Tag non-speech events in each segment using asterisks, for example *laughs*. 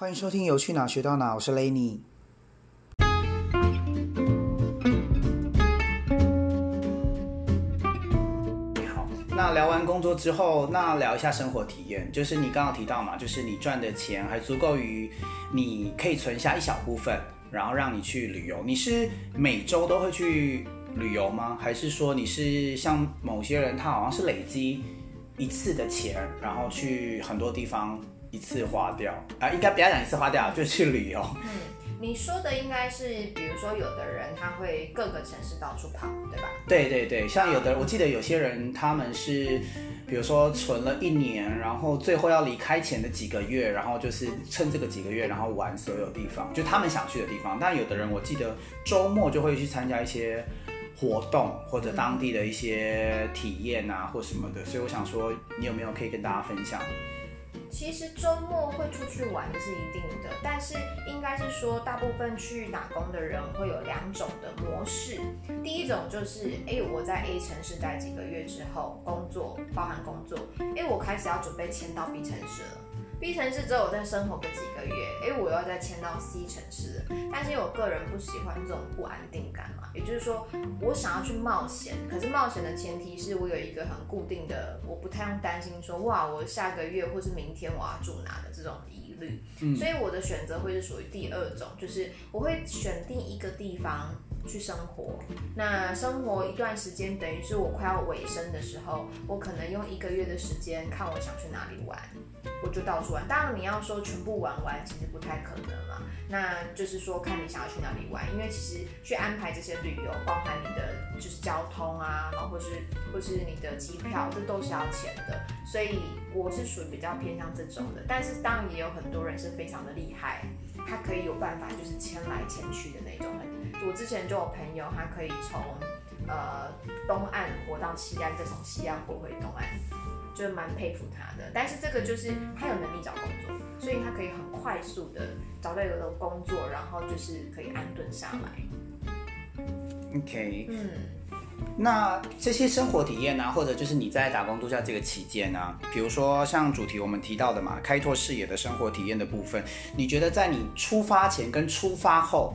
欢迎收听《有去哪学到哪》，我是 Lenny。好，那聊完工作之后，那聊一下生活体验。就是你刚刚提到嘛，就是你赚的钱还足够于你可以存下一小部分，然后让你去旅游。你是每周都会去旅游吗？还是说你是像某些人，他好像是累积一次的钱，然后去很多地方一次花掉？啊、应该不要讲一次花掉，就去旅游。嗯，你说的应该是，比如说有的人他会各个城市到处跑，对吧？对对对，像有的，我记得有些人他们是，比如说存了一年，然后最后要离开前的几个月，然后就是趁这个几个月，然后玩所有地方，就他们想去的地方。但有的人我记得周末就会去参加一些活动或者当地的一些体验啊或什么的，所以我想说，你有没有可以跟大家分享？其实周末会出去玩是一定的，但是应该是说，大部分去打工的人会有两种的模式。第一种就是，哎，我在 A 城市待几个月之后，工作包含工作，哎，我开始要准备迁到 B 城市了。B 城市之后我再生活个几个月，哎，我又要再迁到 C 城市了。但是因为我个人不喜欢这种不安定感嘛，也就是说，我想要去冒险，可是冒险的前提是我有一个很固定的，我不太用担心说，哇，我下个月或是明天我要住哪的这种疑虑。所以我的选择会是属于第二种，就是我会选定一个地方去生活。那生活一段时间，等于是我快要尾声的时候，我可能用一个月的时间看我想去哪里玩，我就到处玩。当然你要说全部玩完，其实不太可能了。那就是说看你想要去哪里玩，因为其实去安排这些旅游，包含你的就是交通啊，然后或是或是你的机票，这都是要钱的。所以我是属于比较偏向这种的，但是当然也有很多人是非常的厉害，他可以有办法就是迁来迁去的那种。我之前就有朋友，他可以从呃东岸活到西岸，再从西岸活回东岸，就是蛮佩服他的。但是这个就是他有能力找工作，所以他可以很快速的找到一个工作，然后就是可以安顿下来。OK，嗯。那这些生活体验呢、或者就是你在打工度假这个期间呢、比如说像主题我们提到的嘛，开拓视野的生活体验的部分，你觉得在你出发前跟出发后，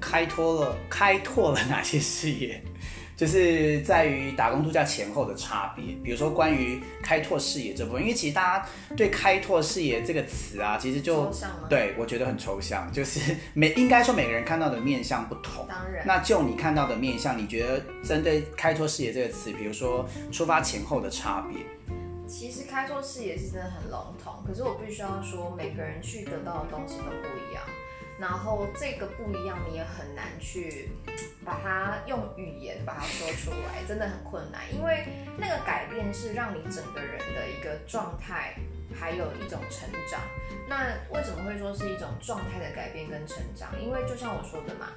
开拓了开拓了哪些视野？*laughs* 就是在于打工度假前后的差别，比如说关于开拓视野这部分，因为其实大家对开拓视野这个词啊，其实就抽象吗？对我觉得很抽象，就是每应该说每个人看到的面相不同。当然，那就你看到的面相，你觉得针对开拓视野这个词，比如说出发前后的差别，其实开拓视野是真的很笼统，可是我必须要说，每个人去得到的东西都不一样，然后这个不一样，你也很难去把它用语言把它说出来，真的很困难，因为那个改变是让你整个人的一个状态，还有一种成长。那为什么会说是一种状态的改变跟成长？因为就像我说的嘛，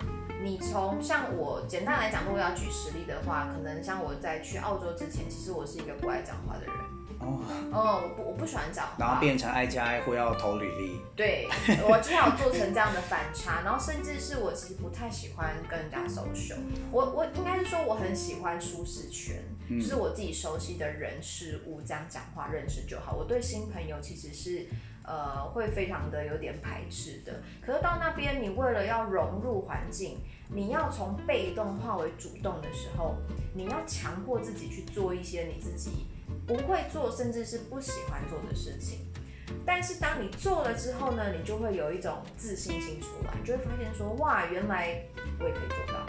你从像我简单来讲，如果要举实例的话，可能像我在去澳洲之前，其实我是一个不爱讲话的人。哦，哦，我不我不喜欢讲话，然后变成挨家挨户要投履历，对我只好做成这样的反差，然后甚至是我其实不太喜欢跟人家 social，我我应该是说我很喜欢舒适圈，就是我自己熟悉的人事物这样讲话认识就好。我对新朋友其实是呃会非常的有点排斥的，可是到那边你为了要融入环境，你要从被动化为主动的时候，你要强迫自己去做一些你自己不会做，甚至是不喜欢做的事情。但是当你做了之后呢，你就会有一种自信心出来，你就会发现说，哇，原来我也可以做到。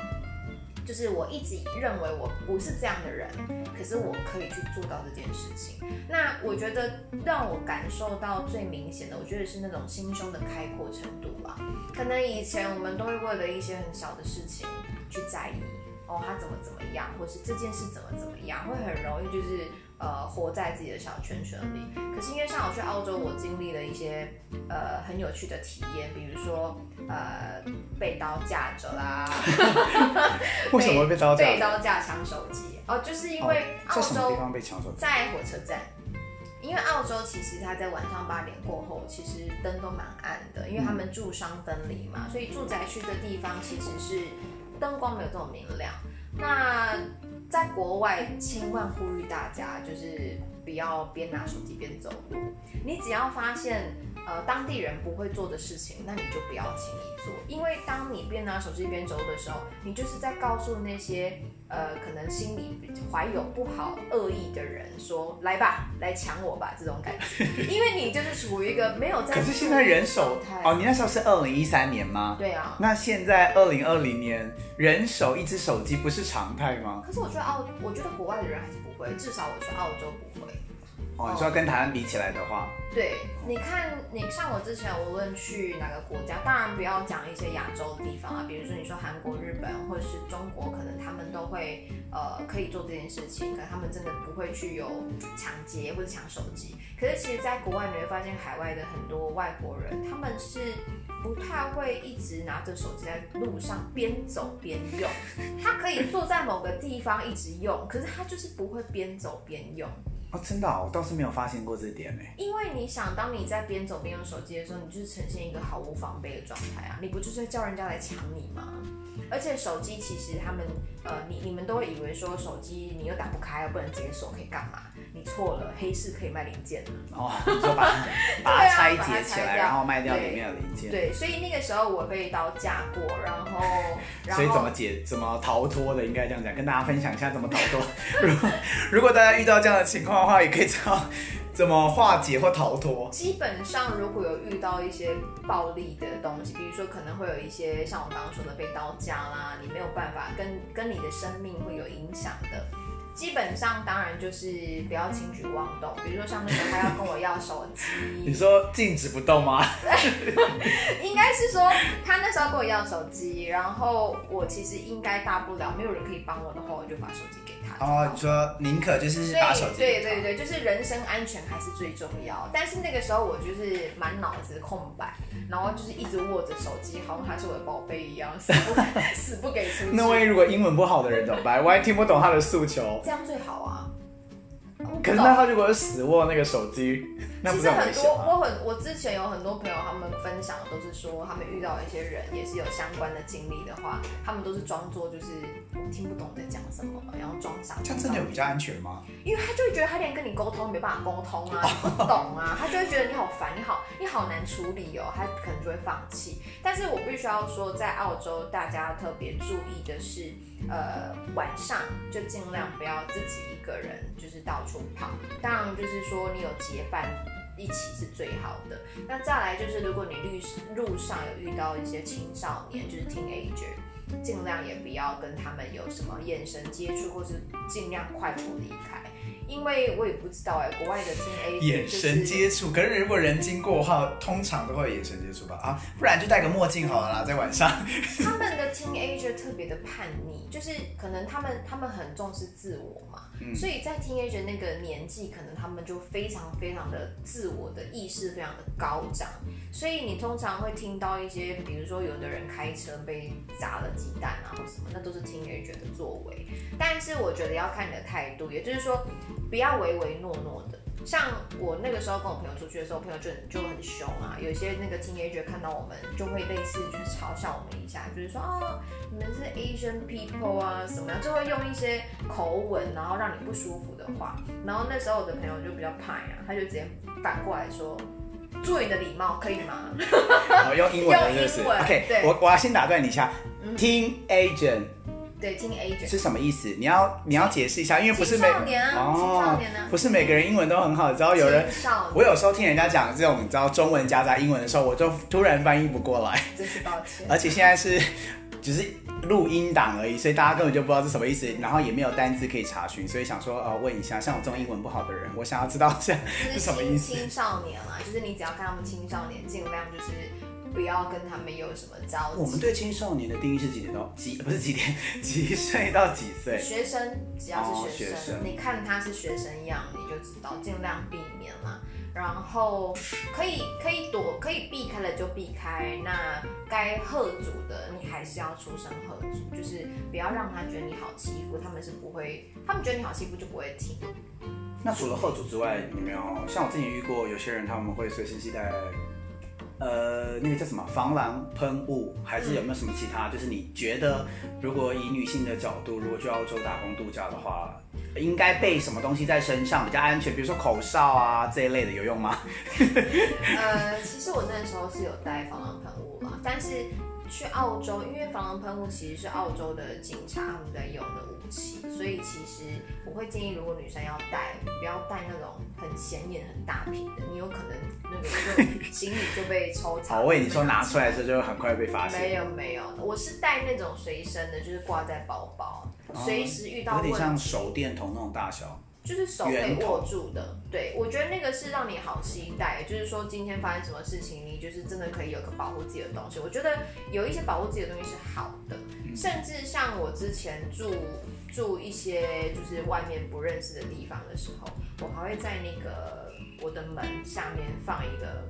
就是我一直认为我不是这样的人，可是我可以去做到这件事情。那我觉得让我感受到最明显的，我觉得是那种心胸的开阔程度吧。可能以前我们都会为了一些很小的事情去在意，哦，他怎么怎么样，或是这件事怎么怎么样，会很容易就是呃活在自己的小圈圈里。可是因为像我去澳洲，我经历了一些呃很有趣的体验，比如说呃被刀架着啦 *laughs* *laughs* 为什么会被刀架被刀架抢手机？哦，就是因为澳在什么地洲方被抢手机？在火车站。因为澳洲其实它在晚上八点过后，其实灯都蛮暗的，因为他们住商分离嘛，所以住宅区的地方其实是灯光没有这么明亮。那在国外，千万呼吁大家就是不要边拿手机边走路。你只要发现呃当地人不会做的事情，那你就不要轻易做，因为当你边拿手机边走路的时候，你就是在告诉那些呃可能心里怀有不好恶意的人说，来吧，来抢我吧这种感觉，因为你就是处于一个没有在。可是现在人手太哦，你那时候是二零一三年吗？对啊。那现在二零二零年，人手一只手机不是常态吗？可是我觉得澳，我觉得国外的人还是不会，至少我去澳洲不会。哦，你说跟台湾比起来的话，对，你看，你像我之前无论去哪个国家，当然不要讲一些亚洲的地方啊，比如说你说韩国、日本或者是中国，可能他们都会呃可以做这件事情，可他们真的不会去有抢劫或者抢手机。可是其实，在国外你会发现，海外的很多外国人，他们是不太会一直拿着手机在路上边走边用，他可以坐在某个地方一直用，可是他就是不会边走边用。哦，真的、我倒是没有发现过这点呢。因为你想，当你在边走边用手机的时候，你就是呈现一个毫无防备的状态啊！你不就是叫人家来抢你吗？而且手机其实他们，呃，你你们都会以为说手机你又打不开，又不能解锁，可以干嘛？你错了，黑市可以卖零件的。哦，你说把它 *laughs* 把它拆解起来，然后卖掉里面的零件。对，所以那个时候我被刀架过，然后，*laughs* 然后所以怎么解怎么逃脱的，应该这样讲，跟大家分享一下怎么逃脱。*laughs* 如果如果大家遇到这样的情况的话，也可以知道怎么化解或逃脱。基本上，如果有遇到一些暴力的东西，比如说可能会有一些像我刚刚说的被刀架啦，你没有办法跟跟你的生命会有影响的，基本上当然就是不要轻举妄动。比如说像那个他要跟我要手机 *laughs* 你机，说静止不动吗？*laughs* 应该是说他那时候跟我要手机，然后我其实应该大不了没有人可以帮我的话，我就把手机给他哦，你说宁可就是对把手机对对对，就是人身安全还是最重要。但是那个时候我就是满脑子空白，然后就是一直握着手机，好像他是我的宝贝一样，死不 *laughs* 死不给出去。那万一如果英文不好的人怎么办？我还听不懂他的诉求。这样最好啊。可是那他如果是死握那个手机，那不是其实很多，很危险吗？我很我之前有很多朋友，他们分享的都是说，他们遇到一些人也是有相关的经历的话，他们都是装作就是我听不懂在讲什么，然后装傻。这样真的有比较安全吗？因为他就会觉得他连跟你沟通没办法沟通啊，你不懂啊，他就会觉得你好烦，你好你好难处理哦，他可能就会放弃。但是我必须要说，在澳洲大家特别注意的是，呃，晚上就尽量不要自己一个人就是到处好，当然就是说你有结伴。一起是最好的。那再来就是，如果你路路上有遇到一些青少年，就是 teenager，尽量也不要跟他们有什么眼神接触，或是尽量快速离开。因为我也不知道哎、国外的 teenager 眼神接触，可是如果人经过的话，通常都会有眼神接触吧？啊，不然就戴个墨镜好了啦，在晚上。他们的 teenager 特别的叛逆，就是可能他们他们很重视自我嘛，嗯所以在 teenager 那个年纪，可能他们就非常非常的自我的意识非常的高涨，所以你通常会听到一些，比如说有的人开车被砸了鸡蛋啊或什么，那都是的作为。但是我觉得要看你的态度，也就是说不要唯唯诺诺的。像我那个时候跟我朋友出去的时候，朋友就就很凶啊，有些那个 teenager 看到我们就会类似就是嘲笑我们一下，就是说啊、你们是 Asian people 啊什么样，就会用一些口吻，然后让你不舒服的话。然后那时候我的朋友就比较怕呀，他就直接反过来说：“注意你的礼貌，可以吗我用英文 *laughs* 用英文 OK 对我我要先打断你一下嗯，Teen Agent？” 对，teenager 是什么意思？你要你要解释一下，因为不是每年啊青少年啊不是每个人英文都很好。你知道有人，我，有时候听人家讲这种你知道中文夹杂英文的时候，我就突然翻译不过来，*laughs* 真是抱歉。而且现在是只是录音档而已，所以大家根本就不知道是什么意思，然后也没有单字可以查询，所以想说呃问一下，像我这种英文不好的人，我想要知道一下是是什么意思。青青少年啊，就是你只要看他们青少年，尽量就是不要跟他们有什么交集。我们对青少年的定义是几点到几不是几点几岁到几岁？学生只要哦是学生，学生你看他是学生样，你就知道，尽量避免啦。然后可以可以躲，可以避开了就避开。那该喝阻的，你还是要出声喝阻，就是不要让他觉得你好欺负，他们是不会，他们觉得你好欺负就不会听。那除了喝阻之外，有没有像我之前遇过有些人他们会随身携带，呃，那个叫什么防狼喷雾，还是有没有什么其他？就是你觉得如果以女性的角度，如果去澳洲打工度假的话，应该备什么东西在身上比较安全？比如说口哨啊这一类的有用吗？*laughs* 呃，其实我那时候是有带防狼喷雾嘛，但是去澳洲，因为防狼喷雾其实是澳洲的警察他们在用的武器，所以其实我会建议，如果女生要带，不要带那种很显眼、很大瓶的，你有可能那个就行李就被抽查。好，我以为你说拿出来的时候就会很快被发现。没有没有，我是带那种随身的，就是挂在包包，随时遇到有点像。手电筒那种大小。就是手可以握住的，对我觉得那个是让你好期待，就是说今天发生什么事情，你就是真的可以有个保护自己的东西。我觉得有一些保护自己的东西是好的，甚至像我之前住住一些就是外面不认识的地方的时候，我还会在那个我的门下面放一个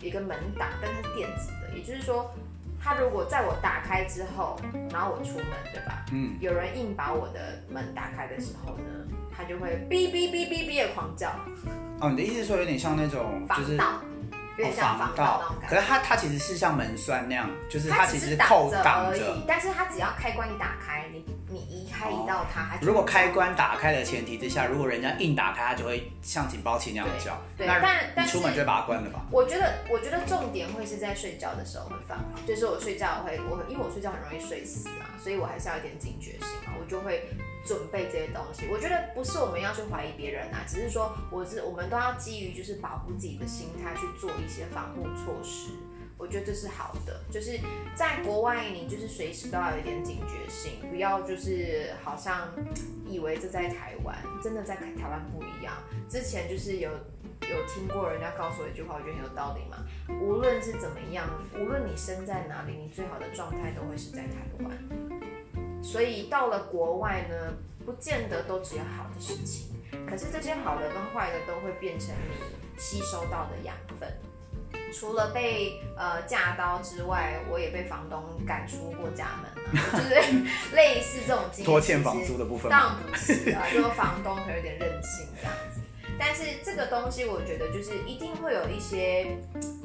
一个门挡，但它是电子的，也就是说。它如果在我打开之后，然后我出门，对吧？嗯，有人硬把我的门打开的时候呢，它就会哔哔哔哔哔的狂叫，哦，你的意思是说有点像那种就是防盗，有点像防盗那种感觉。可是它它其实是像门栓那样，就是它其实是扣挡而已，但是它只要开关一打开，你你移开移到它，如果开关打开的前提之下，如果人家硬打开，它就会像警报器那样叫。对那但但出门就会把它关了吧？我觉得，我觉得重点会是在睡觉的时候会放，就是我睡觉会，我因为我睡觉很容易睡死啊，所以我还是要有点警觉性啊，我就会准备这些东西。我觉得不是我们要去怀疑别人啊，只是说我是我们都要基于就是保护自己的心态去做一些防护措施。我觉得这是好的，就是在国外，你就是随时都要有一点警觉性，不要就是好像以为这在台湾，真的在台湾不一样。之前就是有有听过人家告诉我一句话，我觉得很有道理嘛。无论是怎么样，无论你身在哪里，你最好的状态都会是在台湾。所以到了国外呢，不见得都只有好的事情，可是这些好的跟坏的都会变成你吸收到的养分。除了被呃架刀之外，我也被房东赶出过家门、啊，就是 *laughs* 类似这种经验。拖欠房租的部分当然不是啊，就是房东可能有点任性这样子。但是这个东西，我觉得就是一定会有一些，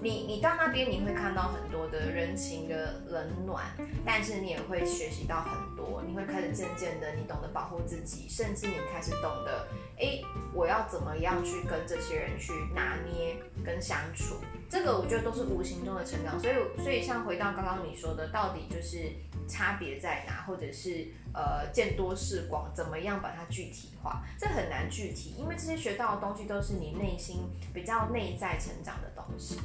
你你到那边你会看到很多的人情的冷暖，但是你也会学习到很多，你会开始渐渐的你懂得保护自己，甚至你开始懂得，哎，我要怎么样去跟这些人去拿捏跟相处，这个我觉得都是无形中的成长。所以所以像回到刚刚你说的，到底就是差别在哪，或者是呃见多识广，怎么样把它具体化，这很难具体，因为这些学到的东西都是你内心比较内在成长的东西。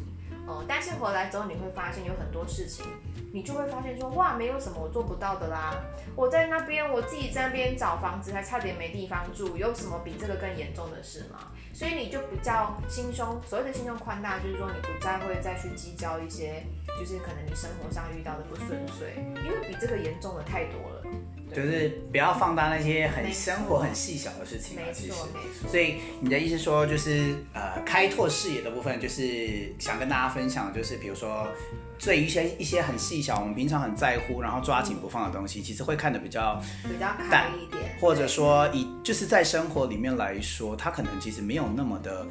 嗯，但是回来之后你会发现有很多事情，你就会发现说，哇，没有什么我做不到的啦。我在那边，我自己在那边找房子，还差点没地方住，有什么比这个更严重的事吗？所以你就比较心胸，所谓的心胸宽大，就是说你不再会再去计较一些，就是可能你生活上遇到的不顺遂，因为比这个严重的太多了。就是不要放大那些很生活很细小的事情啊，没其实错，。没错。所以你的意思说，就是呃，开拓视野的部分，就是想跟大家分享，就是比如说，对于一些一些很细小，我们平常很在乎，然后抓紧不放的东西，其实会看得比较，比较淡一点，或者说以就是在生活里面来说，它可能其实没有那么的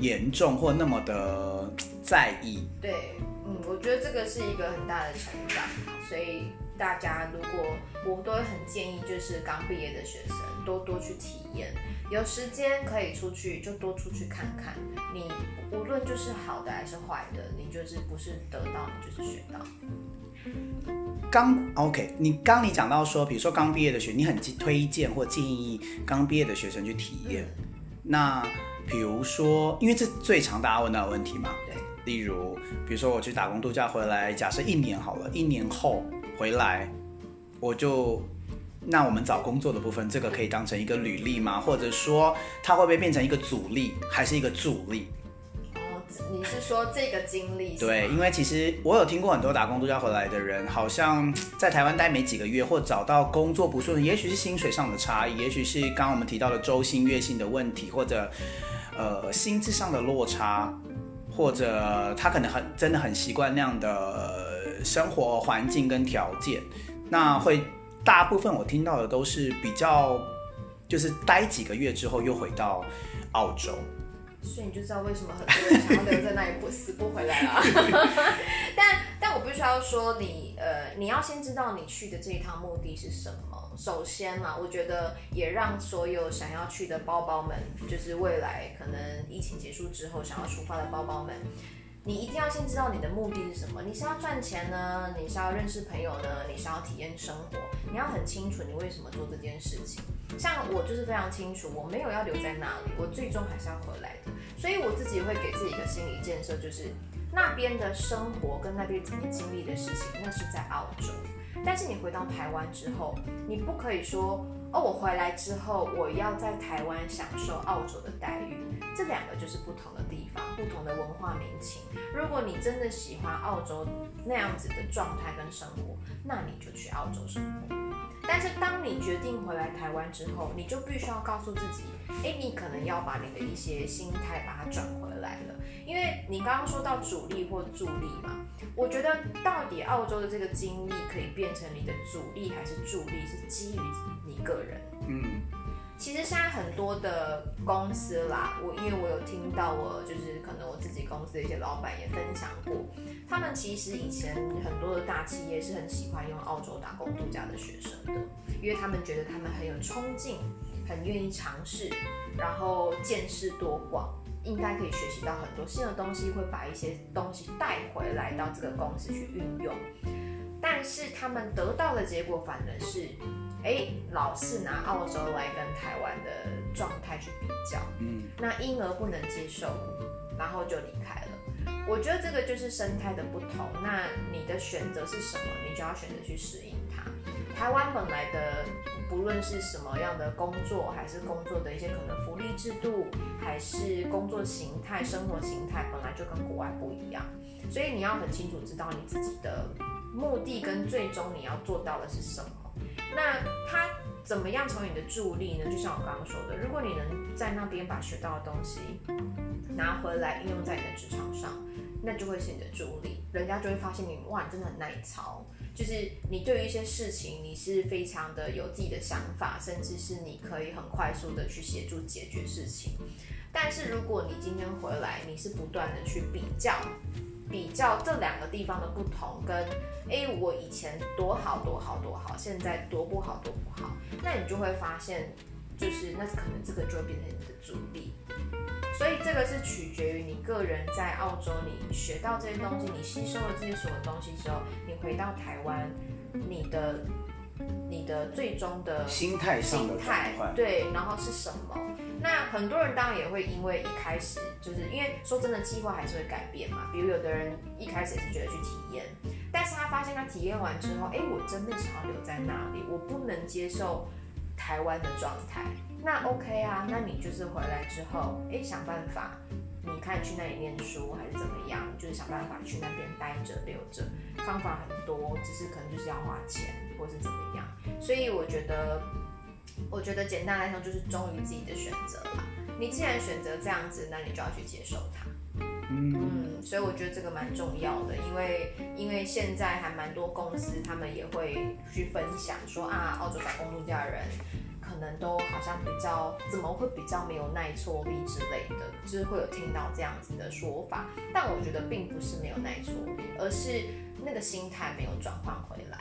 严重或那么的在意。对，嗯，我觉得这个是一个很大的成长，所以大家如果我都会很建议，就是刚毕业的学生多多去体验，有时间可以出去就多出去看看。你无论就是好的还是坏的，你就是不是得到，你就是学到。刚 OK，你刚你讲到说，比如说刚毕业的学，你很建推荐或建议刚毕业的学生去体验。那比如说，因为这最常大家问到的问题嘛，对，例如，比如说我去打工度假回来，假设一年好了，一年后回来，我就那我们找工作的部分，这个可以当成一个履历吗？或者说，它会不会变成一个阻力，还是一个助力？哦，你是说这个经历？对，因为其实我有听过很多打工度假回来的人，好像在台湾待没几个月，或找到工作不顺，也许是薪水上的差异，也许是刚刚我们提到的周薪、月薪的问题，或者呃薪资上的落差，或者他可能很真的很习惯那样的呃生活环境跟条件，那会大部分我听到的都是比较就是待几个月之后又回到澳洲。所以你就知道为什么很多人想要留在那里不死不回来 *laughs* 了。但但我必须要说你呃，你要先知道你去的这一趟目的是什么。首先嘛，我觉得也让所有想要去的包包们，就是未来可能疫情结束之后想要出发的包包们，你一定要先知道你的目的是什么。你是要赚钱呢？你是要认识朋友呢？你是要体验生活？你要很清楚你为什么做这件事情。像我就是非常清楚，我没有要留在那里，我最终还是要回来的。所以我自己会给自己一个心理建设，就是那边的生活跟那边自己经历的事情，那是在澳洲。但是你回到台湾之后，你不可以说哦，我回来之后我要在台湾享受澳洲的待遇，这两个就是不同的地方，不同的文化民情。如果你真的喜欢澳洲那样子的状态跟生活，那你就去澳洲生活。但是当你决定回来台湾之后，你就必须要告诉自己，哎，你可能要把你的一些心态把它转回来了，因为你刚刚说到主力或助力嘛。我觉得到底澳洲的这个经历可以变成你的主力还是助力，是基于你个人。嗯，其实现在很多的公司啦，我因为我有听到，我就是可能我自己公司的一些老板也分享过，他们其实以前很多的大企业是很喜欢用澳洲打工度假的学生的，因为他们觉得他们很有冲劲，很愿意尝试，然后见识多广。应该可以学习到很多新的东西，会把一些东西带回来到这个公司去运用。但是他们得到的结果反而是，哎，老是拿澳洲来跟台湾的状态去比较，嗯，那因而不能接受，然后就离开了。我觉得这个就是生态的不同。那你的选择是什么？你就要选择去适应它。台湾本来的。不论是什么样的工作，还是工作的一些可能福利制度，还是工作形态、生活形态，本来就跟国外不一样。所以你要很清楚知道你自己的目的跟最终你要做到的是什么。那他怎么样成为你的助力呢？就像我刚刚说的，如果你能在那边把学到的东西拿回来应用在你的职场上，那就会是你的助力，人家就会发现你哇，你真的很耐操。就是你对于一些事情，你是非常的有自己的想法，甚至是你可以很快速的去协助解决事情。但是如果你今天回来，你是不断的去比较，比较这两个地方的不同，跟哎我以前多好多好多好，现在多不好多不好，那你就会发现，就是那可能这个就会变成你的阻力。所以这个是取决于你个人在澳洲，你学到这些东西，你吸收了这些所有东西之后，你回到台湾，你的你的最终的心态心态对，然后是什么？那很多人当然也会因为一开始就是因为说真的，计划还是会改变嘛。比如有的人一开始也是觉得去体验，但是他发现他体验完之后，哎，我真的想要留在那里，我不能接受台湾的状态。那 OK 啊，那你就是回来之后，哎，想办法，你看去那里念书还是怎么样，就是想办法去那边待着留着，方法很多，只是可能就是要花钱或是怎么样。所以我觉得，我觉得简单来说就是忠于自己的选择啦。你既然选择这样子，那你就要去接受它。嗯，所以我觉得这个蛮重要的，因为因为现在还蛮多公司他们也会去分享说啊，澳洲打工度假人。可能都好像比较怎么会比较没有耐挫力之类的，就是会有听到这样子的说法。但我觉得并不是没有耐挫力，而是那个心态没有转换回来。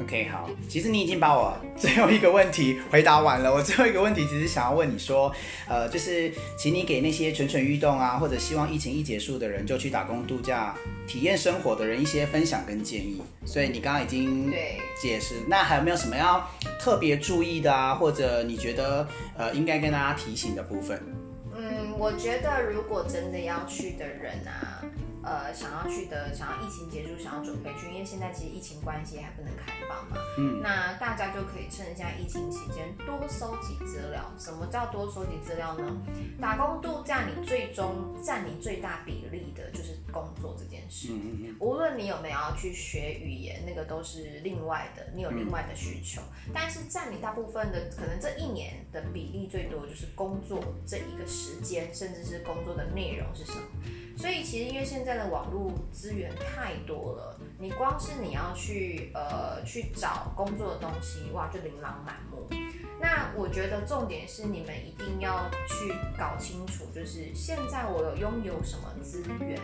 OK，好，其实你已经把我最后一个问题回答完了。我最后一个问题只是想要问你说，呃，就是请你给那些蠢蠢欲动啊，或者希望疫情一结束的人就去打工度假、体验生活的人一些分享跟建议。所以你刚刚已经解释，那还有没有什么要特别注意的啊？或者你觉得呃应该跟大家提醒的部分？嗯，我觉得如果真的要去的人啊。呃，想要去的，想要疫情结束，想要准备去，因为现在其实疫情关系还不能开放嘛。嗯。那大家就可以趁现在疫情期间多收集资料。什么叫多收集资料呢？打工度假，你最终占你最大比例的就是工作这件事。嗯嗯无论你有没有要去学语言，那个都是另外的，你有另外的需求。但是占你大部分的，可能这一年的比例最多就是工作这一个时间，甚至是工作的内容是什么。所以其实因为现在的网络资源太多了，你光是你要去呃去找工作的东西，哇，就琳琅满目。那我觉得重点是你们一定要去搞清楚，就是现在我有拥有什么资源。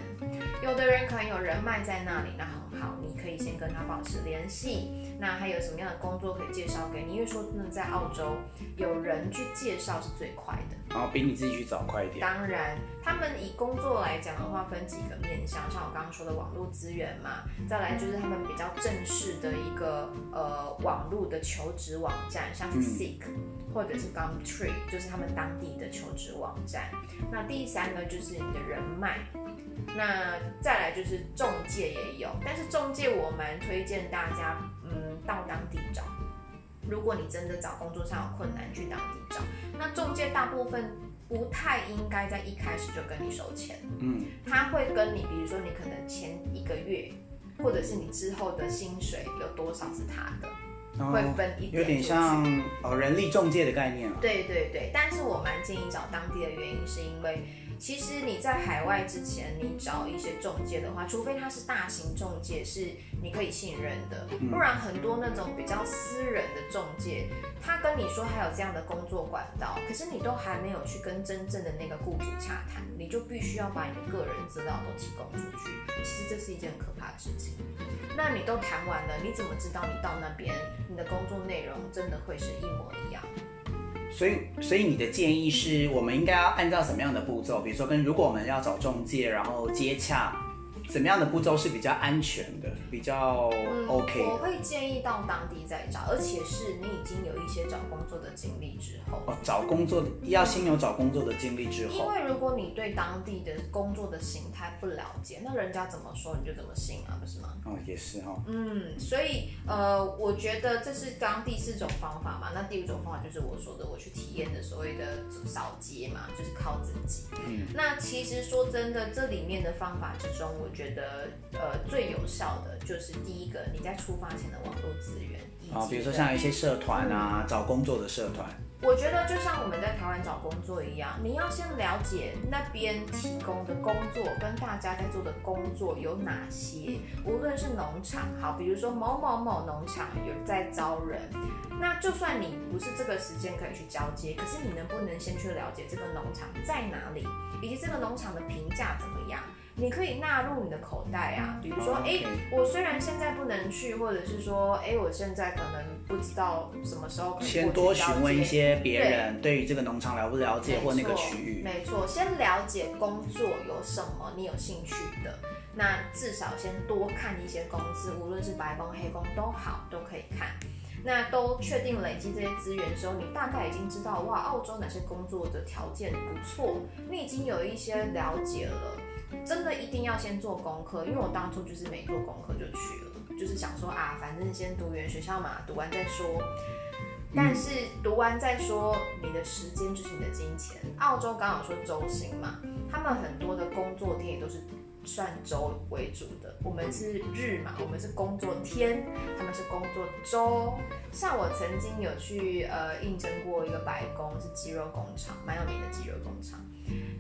有的人可能有人脉在那里，那很好，你可以先跟他保持联系。那还有什么样的工作可以介绍给你？因为说真的，在澳洲有人去介绍是最快的。然后比你自己去找快一点。当然，他们以工作来讲的话，分几个面向，像我刚刚说的网络资源嘛，再来就是他们比较正式的一个呃网络的求职网站，像是 Seek 或者是 Gumtree，就是他们当地的求职网站。那第三个就是你的人脉，那再来就是中介也有，但是中介我蛮推荐大家，嗯，到当地找。如果你真的找工作上有困难，去当地找。那中介大部分不太应该在一开始就跟你收钱，嗯，他会跟你，比如说你可能前一个月，或者是你之后的薪水有多少是他的，会分一有点像哦人力中介的概念对对对，但是我蛮建议找当地的原因是因为。其实你在海外之前，你找一些中介的话，除非他是大型中介，是你可以信任的，不然很多那种比较私人的中介，他跟你说还有这样的工作管道，可是你都还没有去跟真正的那个雇主洽谈，你就必须要把你的个人资料都提供出去。其实这是一件很可怕的事情。那你都谈完了，你怎么知道你到那边你的工作内容真的会是一模一样？所以，所以你的建议是我们应该要按照什么样的步骤？比如说，跟如果我们要找中介，然后接洽。怎么样的步骤是比较安全的，比较 OK？我会建议到当地再找，而且是你已经有一些找工作的经历之后。哦，找工作要先有找工作的经历之后。因为如果你对当地的工作的形态不了解，那人家怎么说你就怎么信啊，不是吗？哦，也是哈。嗯，所以呃，我觉得这是刚第四种方法嘛。那第五种方法就是我说的，我去体验的所谓的扫街嘛，就是靠自己。嗯。那其实说真的，这里面的方法之中，我。觉得呃最有效的就是第一个，你在出发前的网络资源，啊，比如说像一些社团啊，找工作的社团。我觉得就像我们在台湾找工作一样，你要先了解那边提供的工作跟大家在做的工作有哪些。无论是农场，好，比如说某某某农场有在招人，那就算你不是这个时间可以去交接，可是你能不能先去了解这个农场在哪里，以及这个农场的评价怎么样？你可以纳入你的口袋啊，比如说，哎，我虽然现在不能去，或者是说，哎，我现在可能不知道什么时候可以。先多询问一些别人对于这个农场了不了解，或那个区域。没错，先了解工作有什么你有兴趣的，那至少先多看一些公司，无论是白工黑工都好，都可以看。那都确定累积这些资源的时候，你大概已经知道哇，澳洲哪些工作的条件不错，你已经有一些了解了。真的一定要先做功课，因为我当初就是没做功课就去了，就是想说啊，反正先读原学校嘛，读完再说。但是读完再说，你的时间就是你的金钱。澳洲刚好说周薪嘛，他们很多的工作天也都是算周为主的，我们是日嘛，我们是工作天，他们是工作周。像我曾经有去呃应征过一个白宫，是肌肉工厂，蛮有名的肌肉工厂。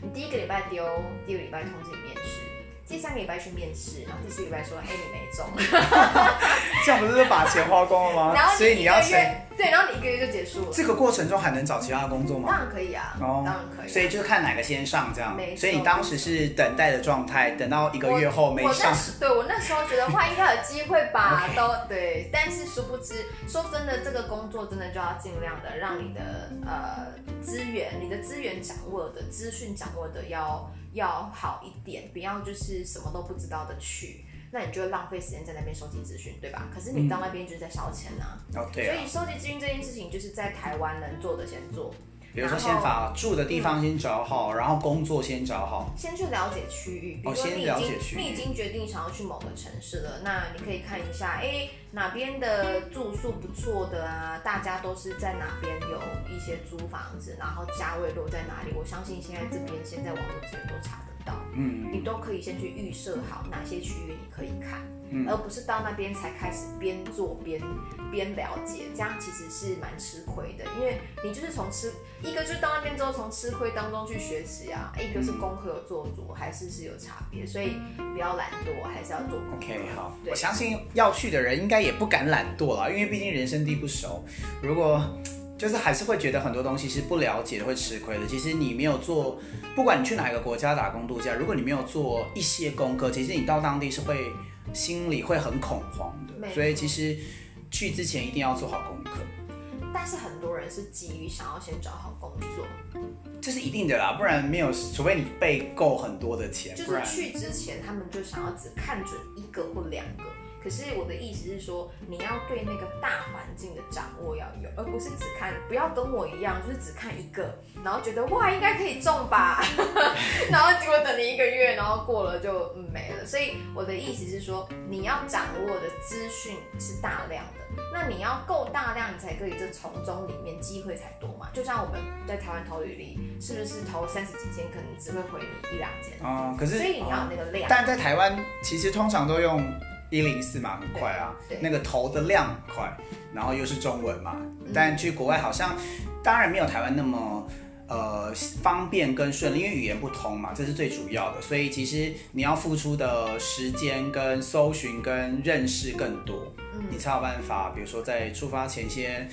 你第一个礼拜丢，第二个礼拜通知你面试，第三个礼拜去面试，然后第四个礼拜说，哎，你没中，*laughs* 这样不是把钱花光了吗？*laughs* 然后所以你要先。对，然后你一个月就结束了。这个过程中还能找其他工作吗？当然可以啊，当然可以。所以就看哪个先上这样。所以你当时是等待的状态，等到一个月后没上。对我那时候觉得话应该有机会吧，*laughs* 都对。但是殊不知，说真的，这个工作真的就要尽量的让你的呃资源，你的资源掌握的资讯掌握的要要好一点，不要就是什么都不知道的去。那你就会浪费时间在那边收集资讯，对吧？可是你到那边就是在烧钱啊。哦，对。所以收集资讯这件事情，就是在台湾能做的先做。比如说，先把住的地方先找好，然后工作先找好。先去了解区域。哦，先了解区域。你已经决定想要去某个城市了，那你可以看一下，哎，哪边的住宿不错的啊？大家都是在哪边有一些租房子，然后价位落在哪里？我相信现在这边现在网络资源都查得。到，嗯你都可以先去预设好哪些区域你可以看，嗯而不是到那边才开始边做边边了解，这样其实是蛮吃亏的，因为你就是从吃一个就是到那边之后从吃亏当中去学习啊，一个是功课有做足，还是是有差别，所以不要懒惰，还是要做功课。OK，好，我相信要去的人应该也不敢懒惰啦，因为毕竟人生地不熟。如果就是还是会觉得很多东西是不了解的，会吃亏的。其实你没有做，不管你去哪个国家打工度假，如果你没有做一些功课，其实你到当地是会心里会很恐慌的。所以其实去之前一定要做好功课，但是很多人是急于想要先找好工作，这是一定的啦，不然没有，除非你备够很多的钱，不然就是去之前他们就想要只看准一个或两个。可是我的意思是说，你要对那个大环境的掌握要有，而不是只看，不要跟我一样，就是只看一个，然后觉得哇应该可以中吧，*laughs* 然后结果等你一个月，然后过了就、嗯、没了。所以我的意思是说，你要掌握的资讯是大量的，那你要够大量，你才可以这从中里面机会才多嘛。就像我们在台湾投履历，是不是投三十几间，可能只会回你一两间？哦、可是所以你要那个量。但在台湾其实通常都用一零四嘛，很快啊那个投的量很快，然后又是中文嘛。嗯但去国外好像当然没有台湾那么呃方便跟顺利，因为语言不通嘛，这是最主要的。所以其实你要付出的时间跟搜寻跟认识更多，嗯你才有办法，比如说在出发前先。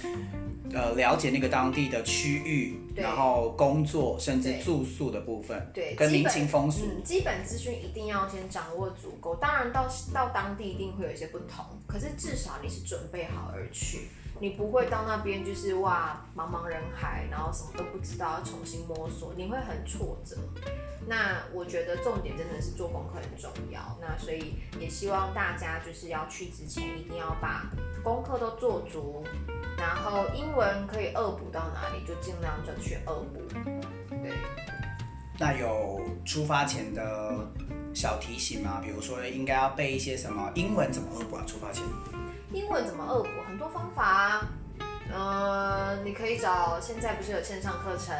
呃，了解那个当地的区域，对然后工作，甚至住宿的部分，对，跟民情风俗，嗯，基本资讯一定要先掌握足够。当然到到当地一定会有一些不同，可是至少你是准备好而去，你不会到那边就是哇茫茫人海，然后什么都不知道，要重新摸索，你会很挫折。那我觉得重点真的是做功课很重要。那所以也希望大家就是要去之前一定要把功课都做足，然后英文可以恶补到哪里就尽量就去恶补。对。那有出发前的小提醒吗？比如说应该要背一些什么英文怎么恶补啊？出发前英文怎么恶补？很多方法啊。呃，你可以找现在不是有线上课程，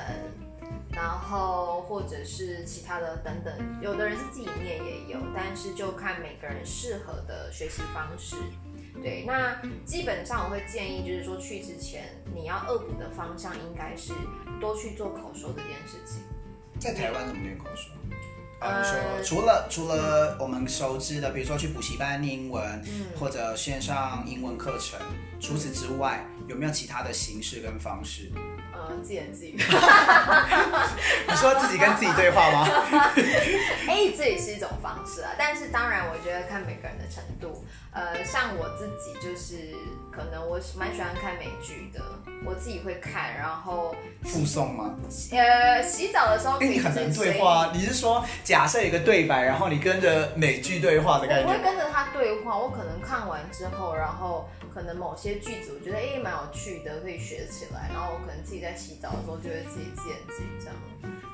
然后或者是其他的等等，有的人是自己念也有，但是就看每个人适合的学习方式。对，那基本上我会建议，就是说去之前你要恶补的方向应该是多去做口说这件事情。在台湾怎么练口说？呃呃，你说除了除了我们熟知的，比如说去补习班念英文，嗯或者线上英文课程，除此之外，有没有其他的形式跟方式？呃，自言自语。*laughs* 你说自己跟自己对话吗？*laughs* 哎、这也是一种方式啊，但是当然，我觉得看每个人的程度。呃，像我自己就是，可能我蛮喜欢看美剧的，我自己会看，然后附送吗？呃，洗澡的时候可因为以你很难对话啊。你是说假设有一个对白，然后你跟着美剧对话的。感觉？我会跟着他对话，我可能看完之后，然后可能某些句子我觉得哎蛮有趣的，可以学起来，然后我可能自己在洗澡的时候就会自己自言自语这样。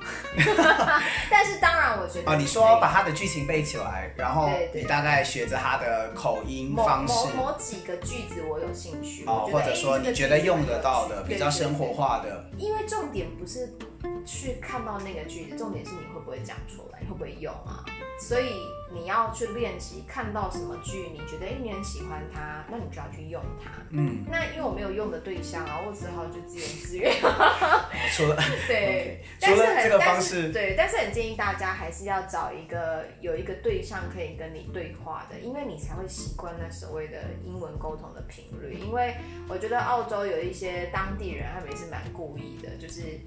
*laughs* 但是当然，我觉得哦，你说把它的剧情背起来，然后你大概学着它的口音方式。某某几个句子我有兴趣，哦，或者说你觉得用得到的比较生活。化的，因为重点不是去看到那个句子，重点是你会不会讲出来，你会不会用啊？所以你要去练习，看到什么句，你觉得哎你很喜欢它，那你就要去用它。嗯，那因为我没有用的对象啊，我只好就自言自语。*laughs* 除了对 *laughs* 但是除了这个很但是方式对，但是很建议大家还是要找一个有一个对象可以跟你对话的，因为你才会习惯那所谓的英文沟通的频率。因为我觉得澳洲有一些当地人，他们也是蛮故意的，就是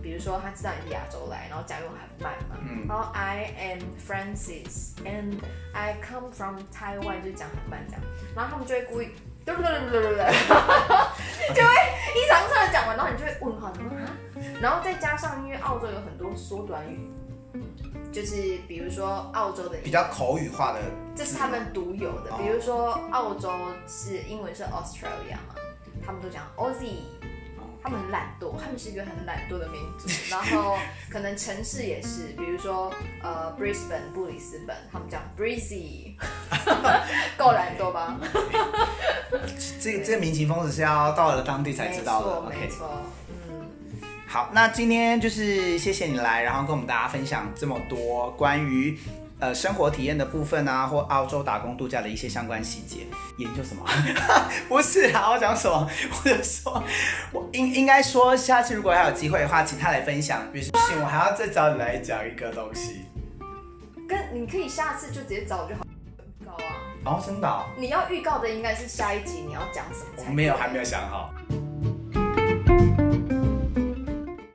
比如说他知道你是亚洲来，然后讲英文很慢嘛，嗯。然后 I am Francis and I come from Taiwan，就讲很慢这样，然后他们就会故意。对对对对对对，*laughs* 就会一长串的讲完，然后你就会问号，你说啊，然后再加上因为澳洲有很多缩短语，就是比如说澳洲的比较口语化的，这是他们独有的哦。比如说澳洲是英文是 Australia 嘛，他们都讲 Aussie，他们很懒惰，他们是一个很懒惰的民族。*laughs* 然后可能城市也是，比如说呃 Brisbane 布里斯本，他们讲 Breezy，*laughs* 够懒惰吧？这这个民情风俗是要到了当地才知道的。没错，没错，嗯。好，那今天就是谢谢你来，然后跟我们大家分享这么多关于呃生活体验的部分啊，或澳洲打工度假的一些相关细节。研究什么？*laughs* 不是啊，我讲什么？*laughs* 我就说，我应应该说，下次如果还有机会的话，请他来分享。不行，我还要再找你来讲一个东西。跟你可以下次就直接找我就好。预告啊，哦，真的哦、你要预告的应该是下一集你要讲什么？没有，还没有想好。